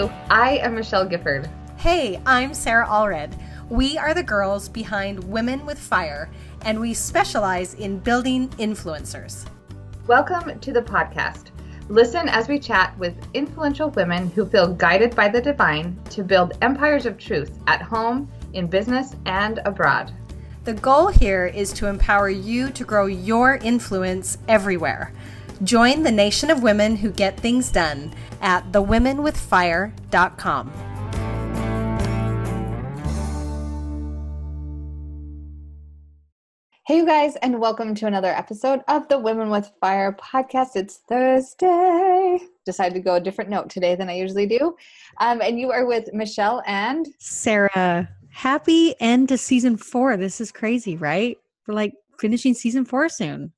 you. I am Michelle Gifford. Hey, I'm Sarah Allred. We are the girls behind Women with Fire, and we specialize in building influencers. Welcome to the podcast. Listen as we chat with influential women who feel guided by the divine to build empires of truth at home, in business, and abroad. The goal here is to empower you to grow your influence everywhere. Join the nation of women who get things done at thewomenwithfire.com. Hey, you guys, and welcome to another episode of the Women with Fire podcast. It's Thursday. Decided to go a different note today than I usually do. Um, and you are with Michelle and Sarah. Happy end to season four. This is crazy, right? We're like finishing season four soon.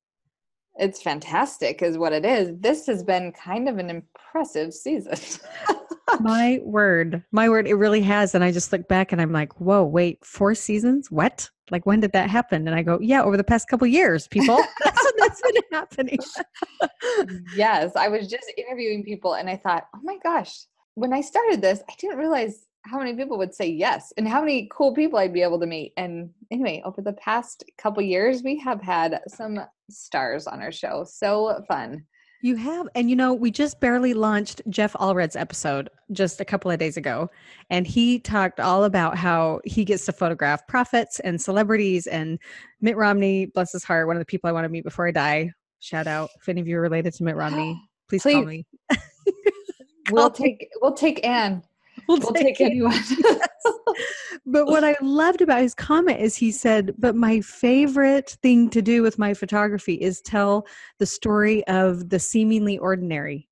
It's fantastic, is what it is. This has been kind of an impressive season. my word, my word, it really has. And I just look back and I'm like, whoa, wait, four seasons? What? Like, when did that happen? And I go, yeah, over the past couple years, people. that's, that's been happening. yes, I was just interviewing people and I thought, oh my gosh, when I started this, I didn't realize how many people would say yes and how many cool people I'd be able to meet. And anyway, over the past couple years, we have had some stars on our show. So fun. You have. And you know, we just barely launched Jeff Allred's episode just a couple of days ago. And he talked all about how he gets to photograph prophets and celebrities and Mitt Romney, bless his heart, one of the people I want to meet before I die. Shout out if any of you are related to Mitt Romney. Please, please. call me. we'll take we'll take Ann we'll, we'll take, take anyone. but what I loved about his comment is he said, But my favorite thing to do with my photography is tell the story of the seemingly ordinary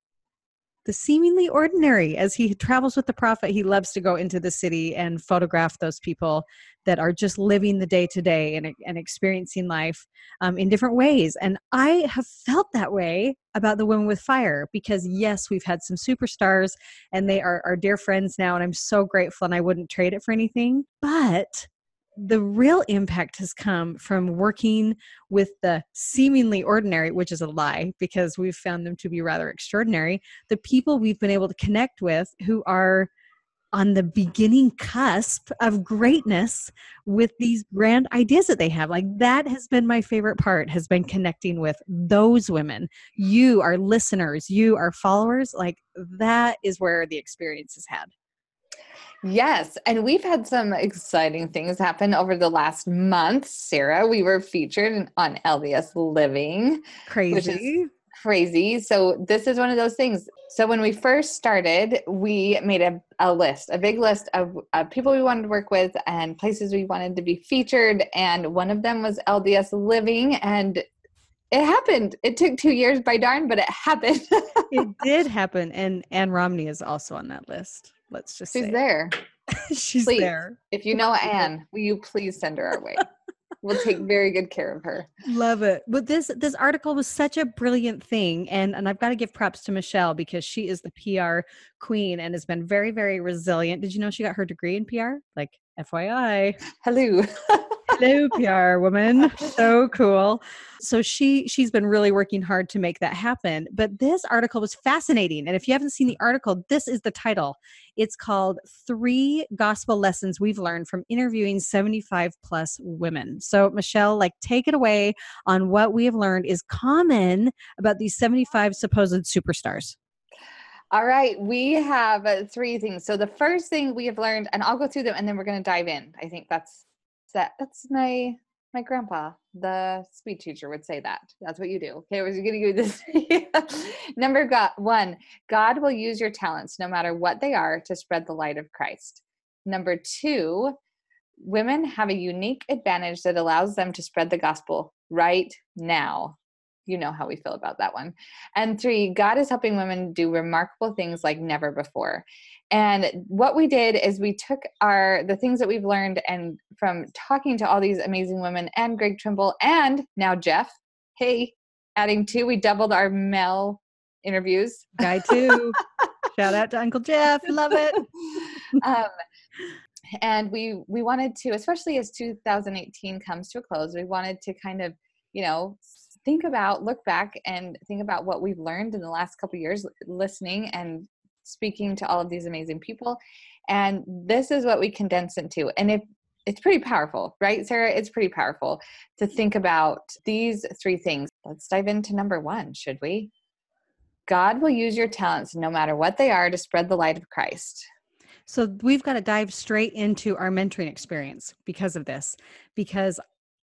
the seemingly ordinary. As he travels with the prophet, he loves to go into the city and photograph those people that are just living the day to day and, and experiencing life um, in different ways. And I have felt that way about the Women with Fire because, yes, we've had some superstars and they are our dear friends now. And I'm so grateful and I wouldn't trade it for anything. But the real impact has come from working with the seemingly ordinary, which is a lie because we've found them to be rather extraordinary. The people we've been able to connect with who are on the beginning cusp of greatness with these grand ideas that they have like that has been my favorite part has been connecting with those women you are listeners you are followers like that is where the experience has had Yes, and we've had some exciting things happen over the last month. Sarah, we were featured on LDS Living. Crazy. crazy. So this is one of those things. So when we first started, we made a, a list, a big list of uh, people we wanted to work with and places we wanted to be featured. And one of them was LDS Living. And it happened. It took two years by darn, but it happened. it did happen. And Ann Romney is also on that list. Let's just She's there. She's please, there. If you know Ann, will you please send her our way? we'll take very good care of her. Love it. But this this article was such a brilliant thing and and I've got to give props to Michelle because she is the PR queen and has been very very resilient. Did you know she got her degree in PR? Like FYI. Hello. Hello, PR woman. So cool. So she she's been really working hard to make that happen. But this article was fascinating. And if you haven't seen the article, this is the title. It's called Three Gospel Lessons We've Learned from Interviewing 75 Plus Women. So, Michelle, like take it away on what we have learned is common about these 75 supposed superstars. All right, we have uh, three things. So the first thing we have learned, and I'll go through them, and then we're going to dive in. I think that's that. That's my my grandpa, the speed teacher, would say that. That's what you do. Okay, was going to you this. Number God, one, God will use your talents, no matter what they are, to spread the light of Christ. Number two, women have a unique advantage that allows them to spread the gospel right now you know how we feel about that one. And three, God is helping women do remarkable things like never before. And what we did is we took our the things that we've learned and from talking to all these amazing women and Greg Trimble and now Jeff. Hey, adding two, we doubled our male interviews. Guy two. Shout out to Uncle Jeff. Love it. um, and we we wanted to, especially as 2018 comes to a close, we wanted to kind of you know think about look back and think about what we've learned in the last couple years listening and speaking to all of these amazing people. And this is what we condense into. And if it's pretty powerful, right, Sarah? It's pretty powerful to think about these three things. Let's dive into number one, should we? God will use your talents, no matter what they are, to spread the light of Christ. So we've got to dive straight into our mentoring experience because of this, because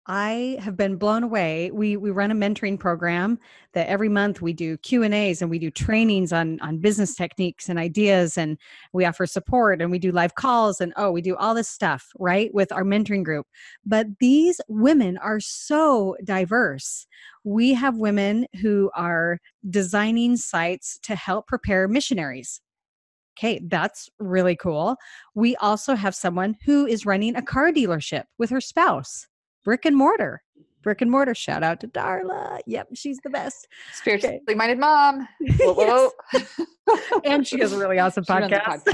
I have been blown away. We we run a mentoring program that every month we do Q and A's and we do trainings on on business techniques and ideas and we offer support and we do live calls and oh we do all this stuff right with our mentoring group. But these women are so diverse. We have women who are designing sites to help prepare missionaries. Okay, that's really cool. We also have someone who is running a car dealership with her spouse brick and mortar. Brick and mortar. Shout out to Darla. Yep, she's the best. Spiritually okay. minded mom. Whoa, whoa. and she has a really awesome podcast.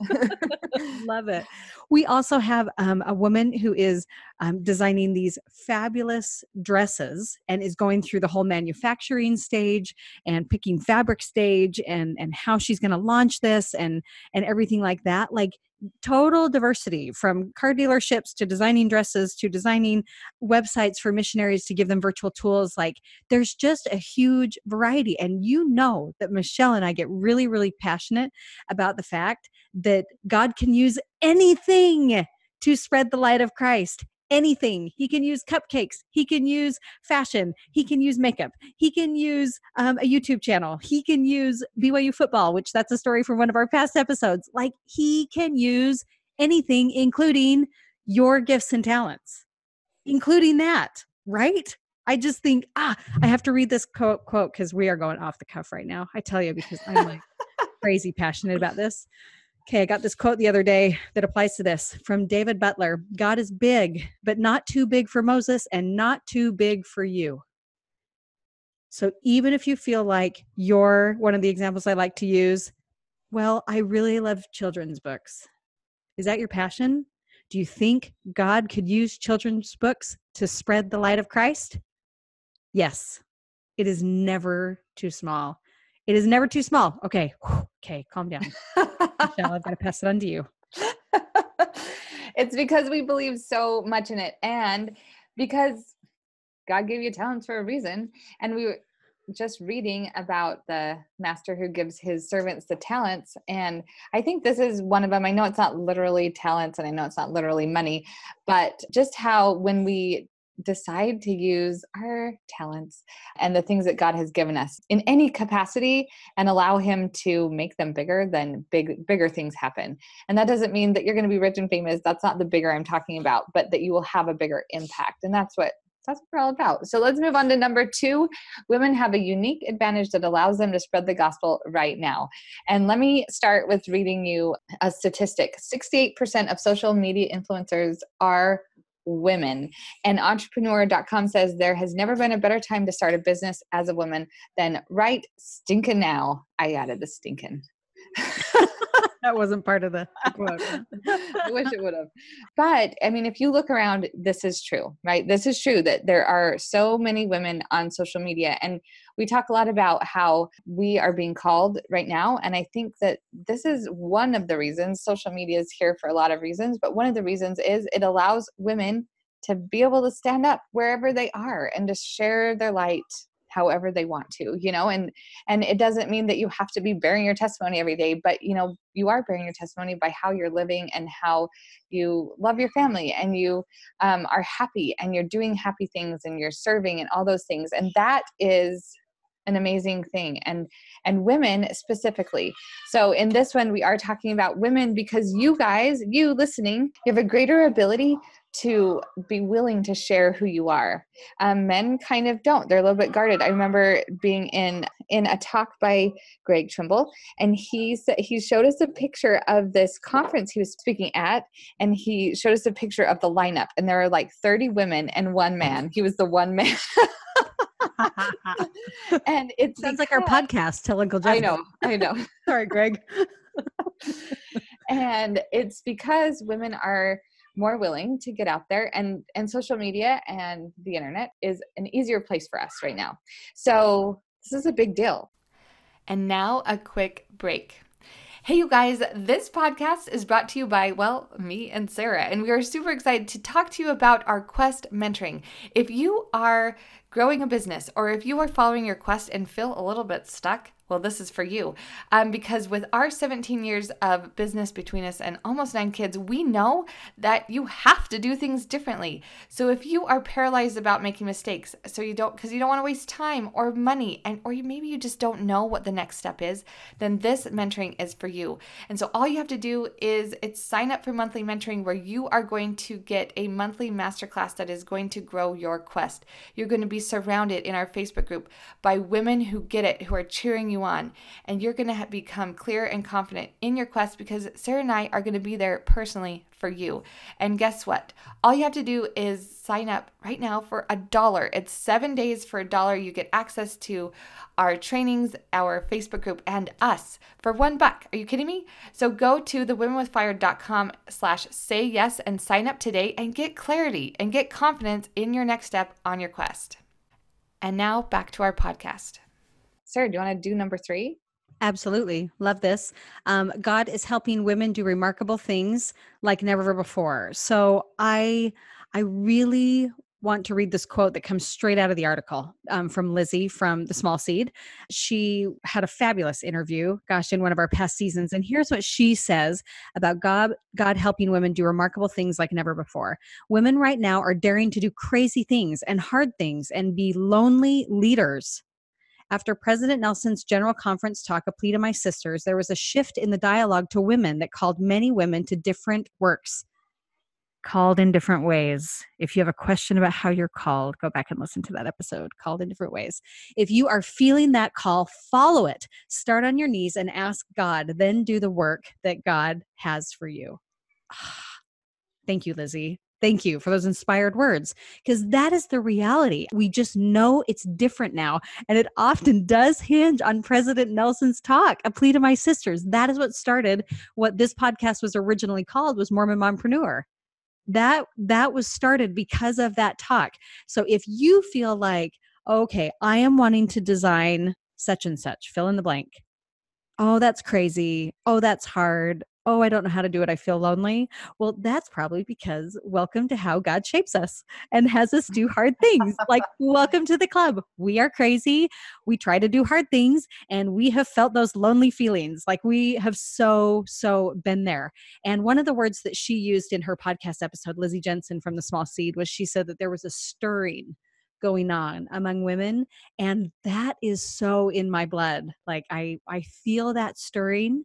Love it. We also have um, a woman who is um, designing these fabulous dresses and is going through the whole manufacturing stage and picking fabric stage and and how she's going to launch this and and everything like that. Like total diversity from car dealerships to designing dresses to designing websites for missionaries to give them virtual tools like there's just a huge variety and you know that Michelle and I get really really passionate about the fact that God can use anything to spread the light of Christ anything. He can use cupcakes. He can use fashion. He can use makeup. He can use um, a YouTube channel. He can use BYU football, which that's a story from one of our past episodes. Like he can use anything, including your gifts and talents, including that, right? I just think, ah, I have to read this quote quote because we are going off the cuff right now. I tell you, because I'm like crazy passionate about this. Okay, I got this quote the other day that applies to this from David Butler God is big, but not too big for Moses and not too big for you. So even if you feel like you're one of the examples I like to use, well, I really love children's books. Is that your passion? Do you think God could use children's books to spread the light of Christ? Yes. It is never too small. It is never too small. Okay. Okay, calm down. Michelle, I've got to pass it on to you. it's because we believe so much in it and because God gave you talents for a reason. And we were just reading about the master who gives his servants the talents. And I think this is one of them. I know it's not literally talents and I know it's not literally money, but just how when we decide to use our talents and the things that God has given us in any capacity and allow him to make them bigger then big bigger things happen. And that doesn't mean that you're going to be rich and famous. That's not the bigger I'm talking about, but that you will have a bigger impact. And that's what that's what we're all about. So let's move on to number two. Women have a unique advantage that allows them to spread the gospel right now. And let me start with reading you a statistic 68% of social media influencers are women. And entrepreneur.com says there has never been a better time to start a business as a woman than right stinking now. I added the stinking. that wasn't part of the quote. I wish it would have. But I mean, if you look around, this is true, right? This is true that there are so many women on social media. And we talk a lot about how we are being called right now. And I think that this is one of the reasons social media is here for a lot of reasons. But one of the reasons is it allows women to be able to stand up wherever they are and to share their light however they want to you know and and it doesn't mean that you have to be bearing your testimony every day but you know you are bearing your testimony by how you're living and how you love your family and you um, are happy and you're doing happy things and you're serving and all those things. And that is an amazing thing and and women specifically so in this one we are talking about women because you guys you listening you have a greater ability to be willing to share who you are. Um, men kind of don't; they're a little bit guarded. I remember being in in a talk by Greg Trimble, and he said he showed us a picture of this conference he was speaking at, and he showed us a picture of the lineup, and there were like thirty women and one man. He was the one man. and it sounds like our podcast. Tell Uncle Jeff. I know. I know. Sorry, Greg. and it's because women are more willing to get out there and and social media and the internet is an easier place for us right now so this is a big deal and now a quick break Hey, you guys, this podcast is brought to you by, well, me and Sarah, and we are super excited to talk to you about our Quest mentoring. If you are growing a business or if you are following your quest and feel a little bit stuck, well, this is for you. Um, because with our 17 years of business between us and almost nine kids, we know that you have to do things differently. So if you are paralyzed about making mistakes, so you don't, because you don't want to waste time or money, and or you maybe you just don't know what the next step is, then this mentoring is for you. And so all you have to do is it's sign up for monthly mentoring where you are going to get a monthly masterclass that is going to grow your quest. You're going to be surrounded in our Facebook group by women who get it, who are cheering you you on. And you're going to become clear and confident in your quest because Sarah and I are going to be there personally for you. And guess what? All you have to do is sign up right now for a dollar. It's seven days for a dollar. You get access to our trainings, our Facebook group, and us for one buck. Are you kidding me? So go to thewomenwithfire.com slash say yes and sign up today and get clarity and get confidence in your next step on your quest. And now back to our podcast. Sarah, do you want to do number three? Absolutely. Love this. Um, God is helping women do remarkable things like never before. So I I really want to read this quote that comes straight out of the article um, from Lizzie from The Small Seed. She had a fabulous interview, gosh, in one of our past seasons. And here's what she says about God, God helping women do remarkable things like never before. Women right now are daring to do crazy things and hard things and be lonely leaders after President Nelson's General Conference talk, A Plea to My Sisters, there was a shift in the dialogue to women that called many women to different works. Called in different ways. If you have a question about how you're called, go back and listen to that episode, Called in Different Ways. If you are feeling that call, follow it. Start on your knees and ask God, then do the work that God has for you. Thank you, Lizzie. Thank you for those inspired words because that is the reality. We just know it's different now. And it often does hinge on President Nelson's talk, A Plea to My Sisters. That is what started what this podcast was originally called was Mormon Mompreneur. That that was started because of that talk. So if you feel like, okay, I am wanting to design such and such, fill in the blank. Oh, that's crazy. Oh, that's hard oh, I don't know how to do it. I feel lonely. Well, that's probably because welcome to how God shapes us and has us do hard things. like, welcome to the club. We are crazy. We try to do hard things and we have felt those lonely feelings. Like, we have so, so been there. And one of the words that she used in her podcast episode, Lizzie Jensen from The Small Seed, was she said that there was a stirring going on among women and that is so in my blood like i i feel that stirring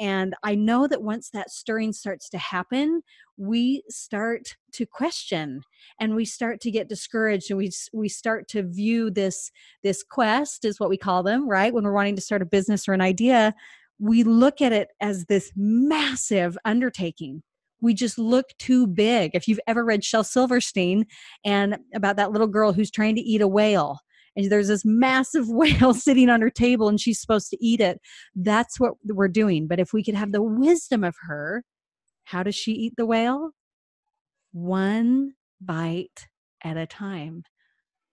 and I know that once that stirring starts to happen, we start to question and we start to get discouraged and we we start to view this this quest is what we call them, right? When we're wanting to start a business or an idea, we look at it as this massive undertaking we just look too big. If you've ever read Shel Silverstein and about that little girl who's trying to eat a whale and there's this massive whale sitting on her table and she's supposed to eat it. That's what we're doing. But if we could have the wisdom of her, how does she eat the whale? One bite at a time,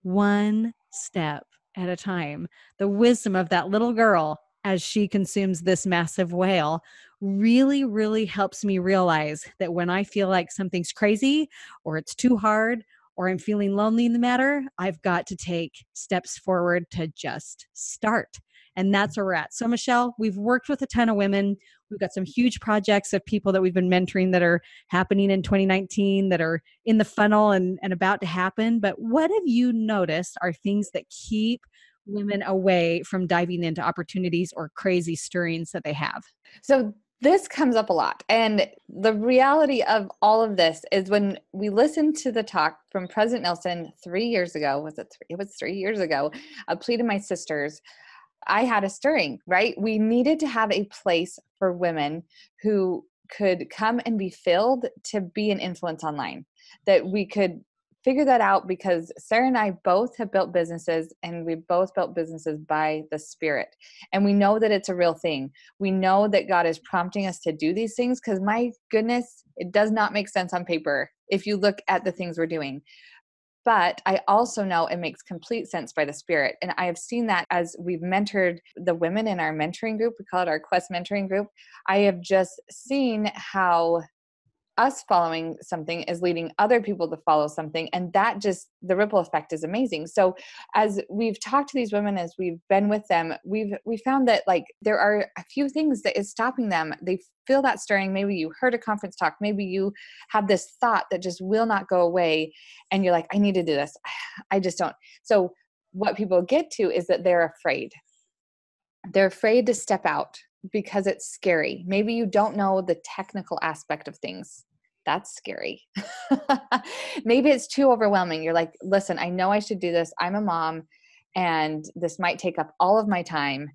one step at a time. The wisdom of that little girl as she consumes this massive whale really, really helps me realize that when I feel like something's crazy or it's too hard or I'm feeling lonely in the matter, I've got to take steps forward to just start. And that's where we're at. So, Michelle, we've worked with a ton of women. We've got some huge projects of people that we've been mentoring that are happening in 2019 that are in the funnel and, and about to happen. But what have you noticed are things that keep women away from diving into opportunities or crazy stirrings that they have? So, this comes up a lot. And the reality of all of this is when we listened to the talk from President Nelson three years ago, was it three? It was three years ago, a plea to my sisters. I had a stirring, right? We needed to have a place for women who could come and be filled to be an influence online, that we could figure that out because Sarah and I both have built businesses and we both built businesses by the Spirit. And we know that it's a real thing. We know that God is prompting us to do these things because, my goodness, it does not make sense on paper if you look at the things we're doing. but I also know it makes complete sense by the Spirit. And I have seen that as we've mentored the women in our mentoring group, we call it our Quest mentoring group. I have just seen how us following something is leading other people to follow something and that just the ripple effect is amazing. So as we've talked to these women as we've been with them we've we found that like there are a few things that is stopping them. They feel that stirring. Maybe you heard a conference talk. Maybe you have this thought that just will not go away and you're like i need to do this. I just don't. So what people get to is that they're afraid. They're afraid to step out because it's scary. Maybe you don't know the technical aspect of things that's scary. Maybe it's too overwhelming. You're like, listen, I know I should do this. I'm a mom and this might take up all of my time.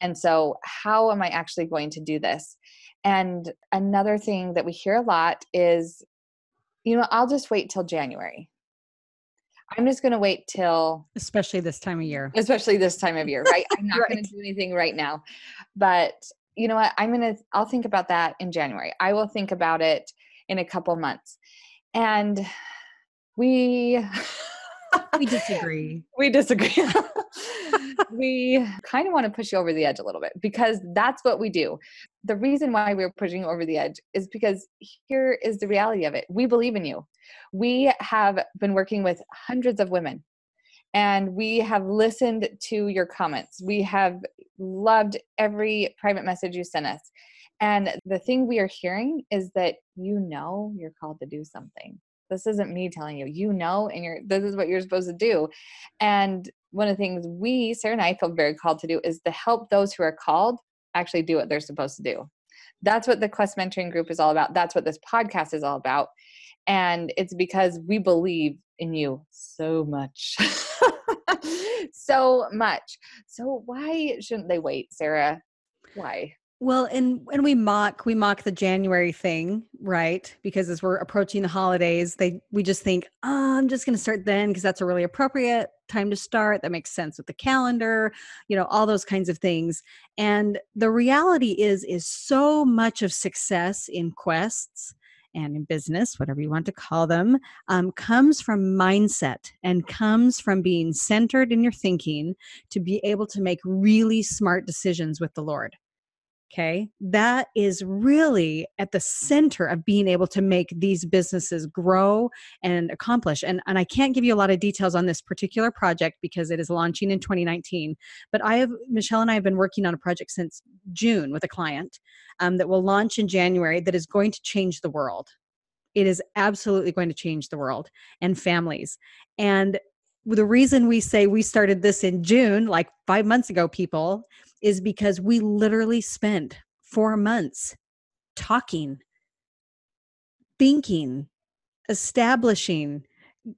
And so, how am I actually going to do this? And another thing that we hear a lot is, you know, I'll just wait till January. I'm just going to wait till especially this time of year. Especially this time of year, right? I'm not right. going to do anything right now. But you know what? I'm going to I'll think about that in January. I will think about it in a couple months. And we we disagree. we disagree. we kind of want to push you over the edge a little bit because that's what we do. The reason why we're pushing over the edge is because here is the reality of it. We believe in you. We have been working with hundreds of women and we have listened to your comments. We have loved every private message you sent us. And the thing we are hearing is that you know you're called to do something. This isn't me telling you. You know, and you're this is what you're supposed to do. And one of the things we, Sarah and I, feel very called to do is to help those who are called actually do what they're supposed to do. That's what the Quest Mentoring Group is all about. That's what this podcast is all about. And it's because we believe in you so much. so much. So why shouldn't they wait, Sarah? Why? Well, and and we mock we mock the January thing, right? Because as we're approaching the holidays, they we just think, oh, I'm just going to start then because that's a really appropriate time to start. That makes sense with the calendar, you know, all those kinds of things. And the reality is, is so much of success in quests and in business, whatever you want to call them, um, comes from mindset and comes from being centered in your thinking to be able to make really smart decisions with the Lord. Okay. That is really at the center of being able to make these businesses grow and accomplish. And, and I can't give you a lot of details on this particular project because it is launching in 2019. But I have, Michelle and I have been working on a project since June with a client um, that will launch in January that is going to change the world. It is absolutely going to change the world and families. And the reason we say we started this in June, like five months ago, people, is because we literally spent four months talking, thinking, establishing,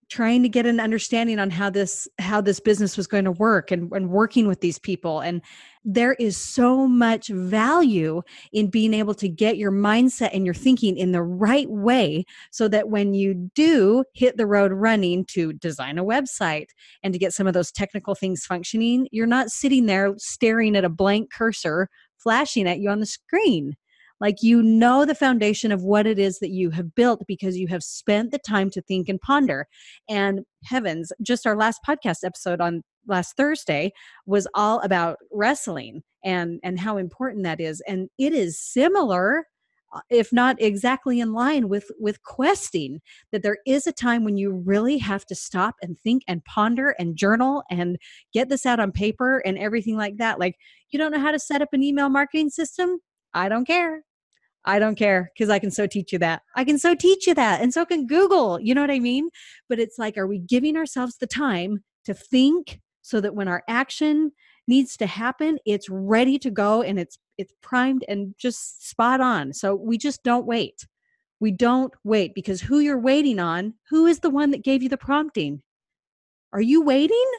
trying to get an understanding on how this how this business was going to work and, and working with these people. And there is so much value in being able to get your mindset and your thinking in the right way so that when you do hit the road running to design a website and to get some of those technical things functioning you're not sitting there staring at a blank cursor flashing at you on the screen like you know the foundation of what it is that you have built because you have spent the time to think and ponder. And heavens, just our last podcast episode on last Thursday was all about wrestling and and how important that is. And it is similar uh, if not exactly in line with with questing that there is a time when you really have to stop and think and ponder and journal and get this out on paper and everything like that like you don't know how to set up an email marketing system i don't care I don't care because I can so teach you that. I can so teach you that. And so can Google. You know what I mean? But it's like, are we giving ourselves the time to think so that when our action needs to happen, it's ready to go and it's it's primed and just spot on. So we just don't wait. We don't wait because who you're waiting on, who is the one that gave you the prompting? Are you waiting?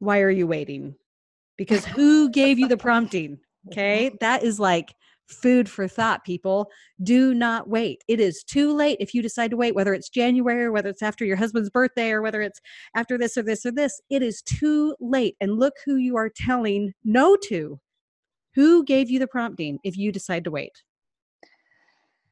Why are you waiting? Because who gave you the prompting? Okay? That is like food for thought, people. Do not wait. It is too late if you decide to wait, whether it's January or whether it's after your husband's birthday or whether it's after this or this or this. It is too late. And look who you are telling no to. Who gave you the prompting if you decide to wait?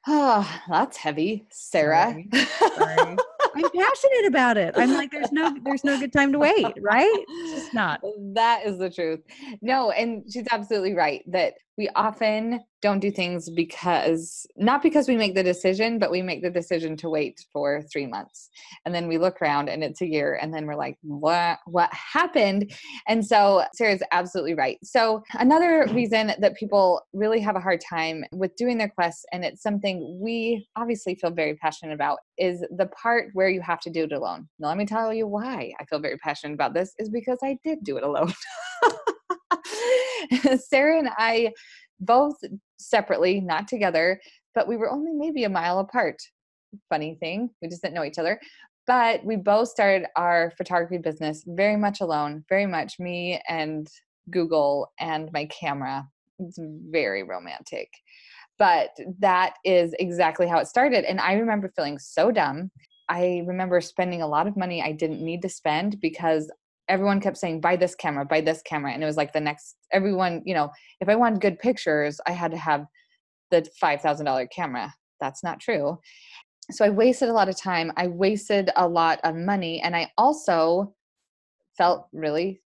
Oh, that's heavy, Sarah. Sorry. Sorry. I'm passionate about it. I'm like, there's no, there's no good time to wait, right? It's just not. That is the truth. No, and she's absolutely right that we often don't do things because not because we make the decision, but we make the decision to wait for three months. And then we look around and it's a year and then we're like, what what happened? And so Sarah's absolutely right. So another reason that people really have a hard time with doing their quests, and it's something we obviously feel very passionate about, is the part where you have to do it alone. Now let me tell you why I feel very passionate about this is because I did do it alone. Sarah and I both separately, not together, but we were only maybe a mile apart. Funny thing, we just didn't know each other. But we both started our photography business very much alone, very much me and Google and my camera. It's very romantic. But that is exactly how it started. And I remember feeling so dumb. I remember spending a lot of money I didn't need to spend because everyone kept saying buy this camera buy this camera and it was like the next everyone you know if i wanted good pictures i had to have the $5000 camera. That's not true. So i wasted a lot of time i wasted a lot of money and i also felt really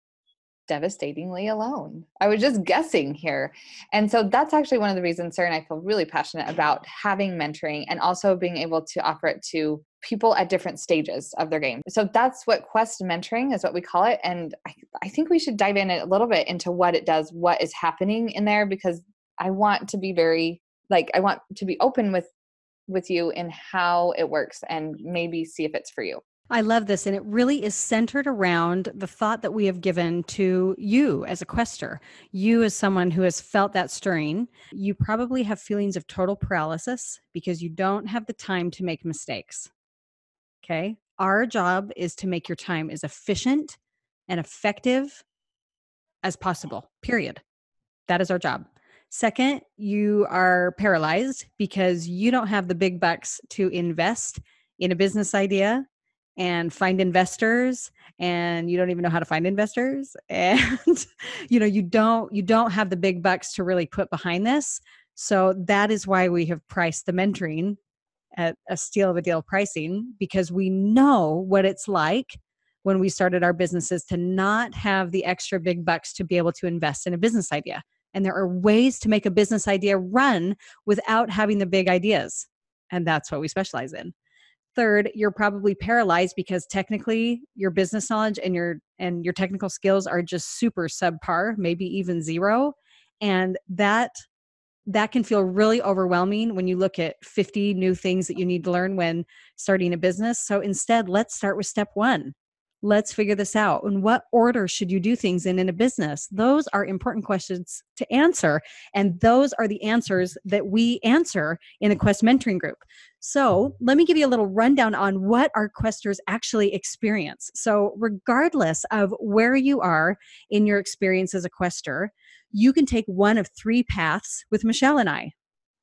devastatingly alone. I was just guessing here. And so that's actually one of the reasons Sarah and I feel really passionate about having mentoring and also being able to offer it to people at different stages of their game. So that's what Quest mentoring is what we call it. And I, I think we should dive in a little bit into what it does, what is happening in there, because I want to be very like I want to be open with with you in how it works and maybe see if it's for you. I love this. And it really is centered around the thought that we have given to you as a quester. You, as someone who has felt that stirring, you probably have feelings of total paralysis because you don't have the time to make mistakes. Okay. Our job is to make your time as efficient and effective as possible, period. That is our job. Second, you are paralyzed because you don't have the big bucks to invest in a business idea and find investors and you don't even know how to find investors and you know you don't you don't have the big bucks to really put behind this. So that is why we have priced the mentoring at a steal of a deal pricing because we know what it's like when we started our businesses to not have the extra big bucks to be able to invest in a business idea. And there are ways to make a business idea run without having the big ideas and that's what we specialize in third you're probably paralyzed because technically your business knowledge and your and your technical skills are just super subpar maybe even zero. And that that can feel really overwhelming when you look at 50 new things that you need to learn when starting a business. So instead let's start with step 1 let's figure this out. and what order should you do things in in a business? Those are important questions to answer. And those are the answers that we answer in a Quest mentoring group. So let me give you a little rundown on what our questers actually experience. So, regardless of where you are in your experience as a quester, you can take one of three paths with Michelle and I.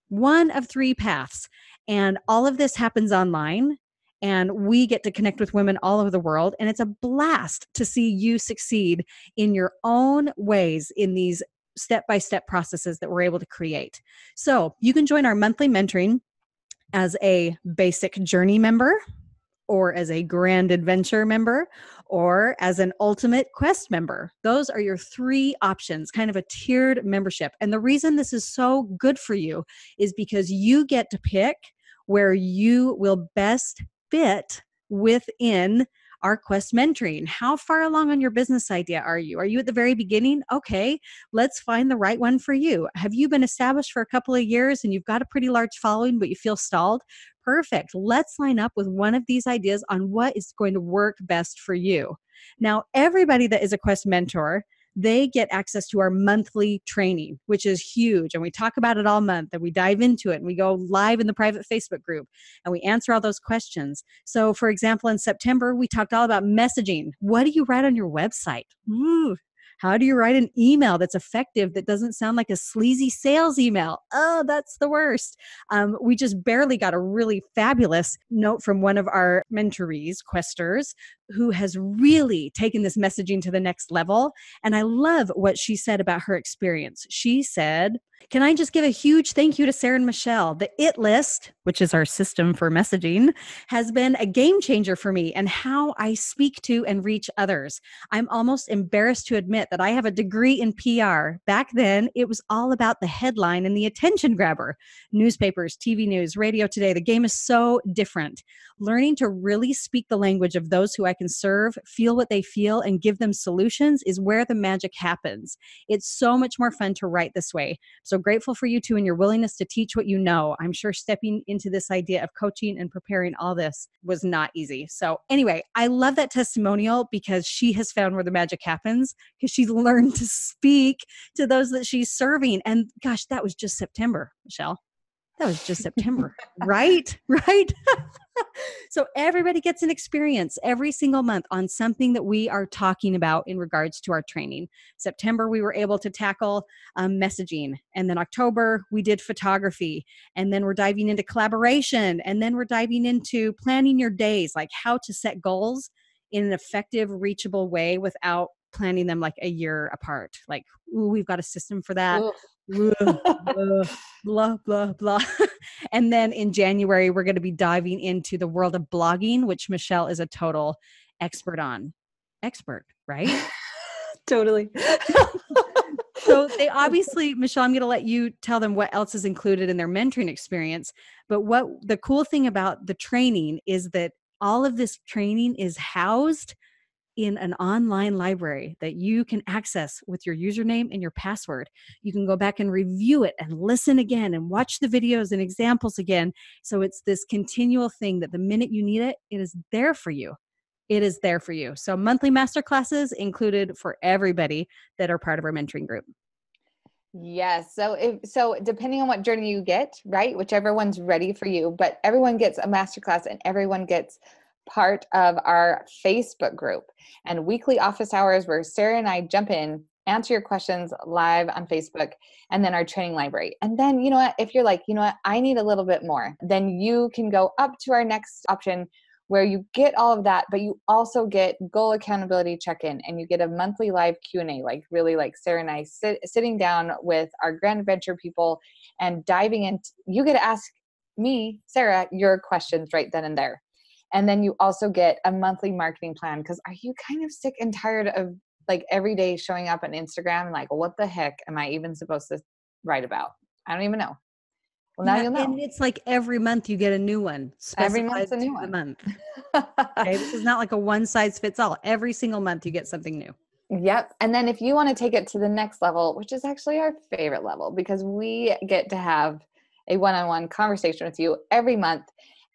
One of three paths. And all of this happens online and we get to connect with women all over the world and it's a blast to see you succeed in your own ways in these step by step processes that we're able to create so you can join our monthly mentoring as a basic journey member or as a grand adventure member or as an ultimate quest member. Those are your three options, kind of a tiered membership. And the reason this is so good for you is because you get to pick where you will best fit within our quest mentoring. How far along on your business idea are you? Are you at the very beginning? Okay, let's find the right one for you. Have you been established for a couple of years and you've got a pretty large following, but you feel stalled? Perfect. Let's line up with one of these ideas on what is going to work best for you. Now, everybody that is a quest mentor they get access to our monthly training, which is huge. And we talk about it all month and we dive into it and we go live in the private Facebook group and we answer all those questions. So, for example, in September, we talked all about messaging. What do you write on your website? Ooh, how do you write an email that's effective that doesn't sound like a sleazy sales email? Oh, that's the worst. Um, we just barely got a really fabulous note from one of our mentorees, Questers, who has really taken this messaging to the next level. And I love what she said about her experience. She said, Can I just give a huge thank you to Sarah and Michelle? The IT list, which is our system for messaging, has been a game changer for me and how I speak to and reach others. I'm almost embarrassed to admit that I have a degree in PR. Back then, it was all about the headline and the attention grabber. Newspapers, TV news, radio today, the game is so different. Learning to really speak the language of those who I can serve, feel what they feel, and give them solutions is where the magic happens. It's so much more fun to write this way. So grateful for you too and your willingness to teach what you know. I'm sure stepping into this idea of coaching and preparing all this was not easy. So, anyway, I love that testimonial because she has found where the magic happens because she's learned to speak to those that she's serving. And gosh, that was just September, Michelle. That was just September, right? Right? so everybody gets an experience every single month on something that we are talking about in regards to our training. September, we were able to tackle um, messaging. And then October, we did photography. And then we're diving into collaboration. And then we're diving into planning your days, like how to set goals in an effective, reachable way without planning them like a year apart. Like, ooh, we've got a system for that blah blah blah. And then in january we're going to be diving into the world of blogging which michelle is a total expert on. Expert right? Totally. So they obviously michelle i'm going to let you tell them what else is included in their mentoring experience. But what the cool thing about the training is that all of this training is housed in an online library that you can access with your username and your password. You can go back and review it and listen again and watch the videos and examples again. So it's this continual thing that the minute you need it, it is there for you. It is there for you. So monthly master classes included for everybody that are part of our mentoring group. Yes. So if so depending on what journey you get, right? Whichever one's ready for you, but everyone gets a masterclass and everyone gets part of our Facebook group and weekly office hours where Sarah and I jump in, answer your questions live on Facebook, and then our training library. And then, you know what, if you're like, you know what, I need a little bit more, then you can go up to our next option where you get all of that but you also get goal accountability check-in and you get a monthly live q&a like really like sarah and i sit, sitting down with our grand adventure people and diving into you get to ask me sarah your questions right then and there and then you also get a monthly marketing plan because are you kind of sick and tired of like every day showing up on Instagram and like, what the heck am I even supposed to write about? I don't even know. Well, now yeah, you'll know. And it's like every month you get a new one. Every month's a new one. month. okay, this is not like a one size fits all. Every single month you get something new. Yep. And then if you want to take it to the next level, which is actually our favorite level because we get to have a one on one conversation with you every month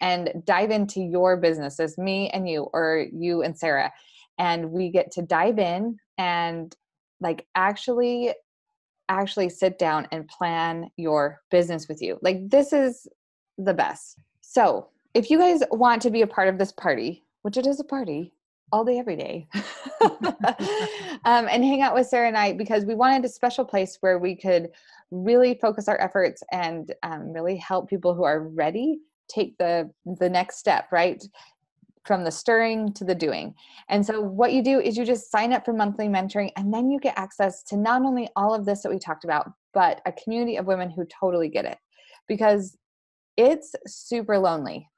and dive into your business as me and you or you and Sarah and we get to dive in and like actually actually sit down and plan your business with you. Like this is the best. So, if you guys want to be a part of this party, which it is a party all day every day um, and hang out with sarah and i because we wanted a special place where we could really focus our efforts and um, really help people who are ready take the the next step right from the stirring to the doing. And so, what you do is you just sign up for monthly mentoring, and then you get access to not only all of this that we talked about, but a community of women who totally get it because it's super lonely.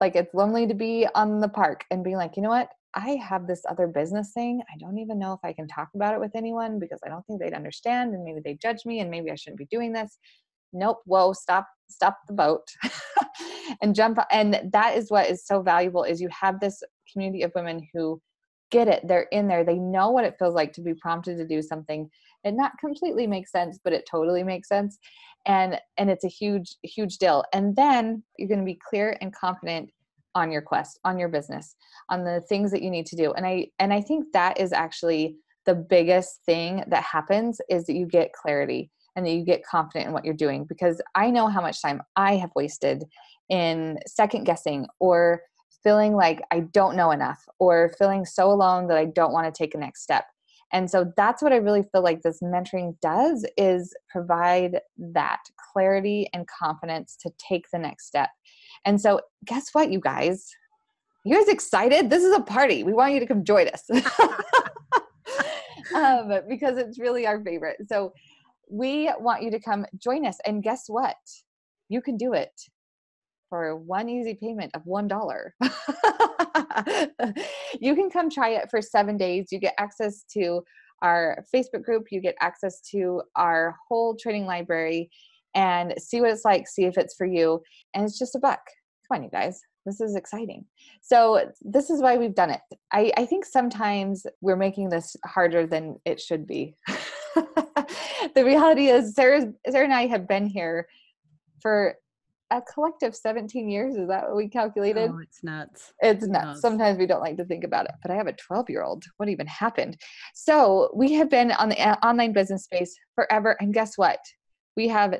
Like, it's lonely to be on the park and being like, you know what? I have this other business thing. I don't even know if I can talk about it with anyone because I don't think they'd understand and maybe they judge me and maybe I shouldn't be doing this nope whoa stop stop the boat and jump and that is what is so valuable is you have this community of women who get it they're in there they know what it feels like to be prompted to do something it not completely makes sense but it totally makes sense and and it's a huge huge deal and then you're going to be clear and confident on your quest on your business on the things that you need to do and i and i think that is actually the biggest thing that happens is that you get clarity and that you get confident in what you're doing because I know how much time I have wasted in second guessing or feeling like I don't know enough or feeling so alone that I don't want to take a next step. And so that's what I really feel like this mentoring does is provide that clarity and confidence to take the next step. And so guess what you guys? You guys excited? This is a party. We want you to come join us. um, because it's really our favorite. So we want you to come join us. And guess what? You can do it for one easy payment of one dollar. you can come try it for seven days. You get access to our Facebook group, you get access to our whole training library and see what it's like, see if it's for you. And it's just a buck. Come on, you guys. This is exciting. So, this is why we've done it. I, I think sometimes we're making this harder than it should be. the reality is, Sarah, Sarah and I have been here for a collective 17 years. Is that what we calculated? Oh, it's nuts. It's nuts. nuts. Sometimes we don't like to think about it, but I have a 12 year old. What even happened? So we have been on the uh, online business space forever. And guess what? We have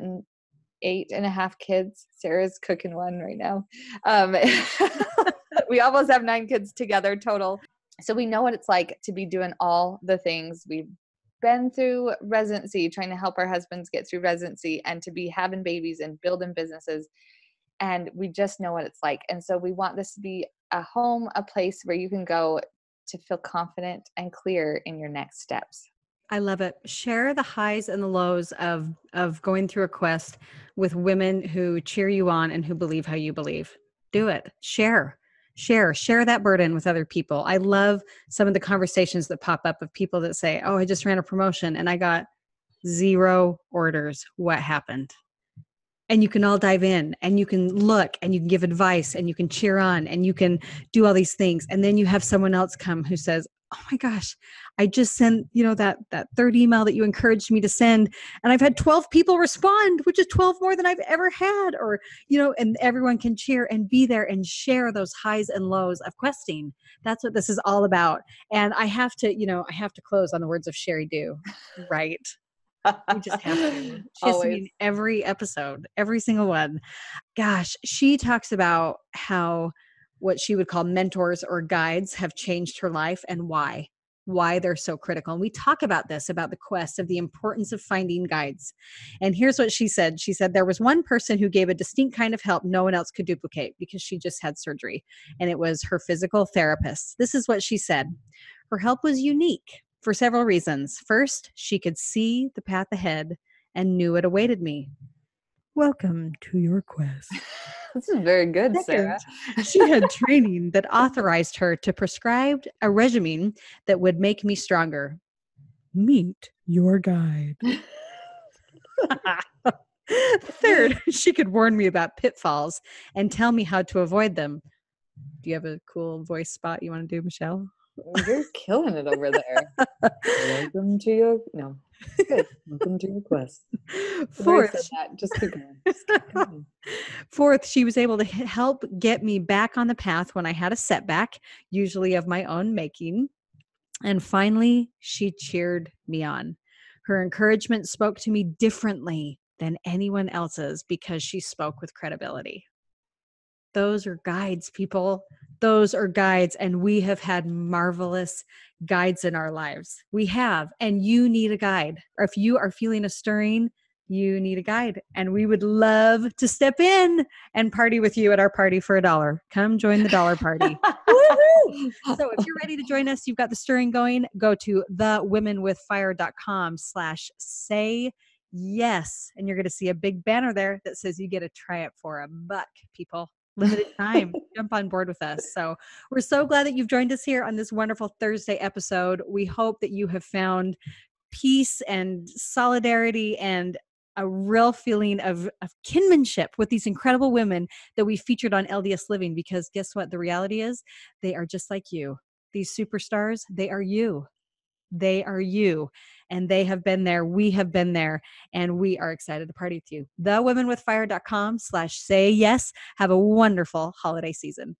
eight and a half kids. Sarah's cooking one right now. Um, we almost have nine kids together total. So we know what it's like to be doing all the things we've been through residency, trying to help our husbands get through residency and to be having babies and building businesses. And we just know what it's like. And so we want this to be a home, a place where you can go to feel confident and clear in your next steps. I love it. Share the highs and the lows of of going through a quest with women who cheer you on and who believe how you believe. Do it. Share share share that burden with other people. I love some of the conversations that pop up of people that say oh i just ran a promotion and i got zero orders. What happened? And you can all dive in and you can look and you can give advice and you can cheer on and you can do all these things. And then you have someone else come who says oh my gosh i just sent you know that that third email that you encouraged me to send and i've had 12 people respond which is 12 more than i've ever had or you know and everyone can cheer and be there and share those highs and lows of questing that's what this is all about and i have to you know i have to close on the words of Sheri Dew right we just have to. She has to be in every episode, every single one. Gosh, she talks about how what she would call mentors or guides have changed her life and why why they're so critical. And we talk about this about the quest of the importance of finding guides. And here's what she said She said, There was one person who gave a distinct kind of help no one else could duplicate because she just had surgery, and it was her physical therapist. This is what she said Her help was unique for several reasons. First, she could see the path ahead and knew it awaited me. Welcome to your quest. This is very good, Second, Sarah. she had training that authorized her to prescribe a regimen that would make me stronger. Meet your guide. Third, she could warn me about pitfalls and tell me how to avoid them. Do you have a cool voice spot you want to do, Michelle? You're killing it over there. Welcome to your no. Good. Welcome to your quest. Fourth, just keep going. Just keep going. Fourth, she was able to help get me back on the path when I had a setback, usually of my own making. And finally, she cheered me on. Her encouragement spoke to me differently than anyone else's because she spoke with credibility. Those are guides, people. Those are guides and we have had marvelous guides in our lives. We have and you need a guide. Or if you are feeling a stirring you need a guide and we would love to step in and party with you at our party for a dollar. Come join the dollar party. So if you're ready to join us you've got the stirring going go to thewomenwithfire.com slash say yes and you're going to see a big banner there that says you get a try it for a buck people limited time. Jump on board with us. So we're so glad that you've joined us here on this wonderful Thursday episode. We hope that you have found peace and solidarity and a real feeling of, of kinship with these incredible women that we featured on LDS Living because guess what? The reality is they are just like you. These superstars, they are you. They are you and they have been there. We have been there and we are excited to party with you. Thewomenwithfire.com slash say yes. Have a wonderful holiday season.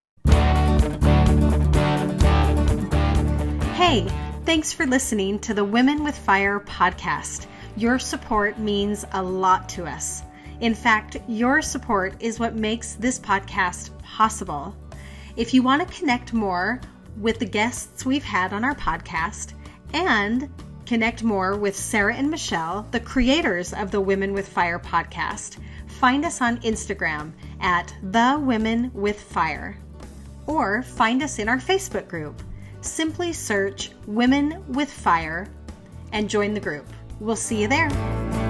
Hey, thanks for listening to the Women with Fire podcast. Your support means a lot to us. In fact, your support is what makes this podcast possible. If you want to connect more with the guests we've had on our podcast and Connect more with Sarah and Michelle, the creators of the Women with Fire podcast. Find us on Instagram at The Women with Fire or find us in our Facebook group. Simply search Women with Fire and join the group. We'll see you there.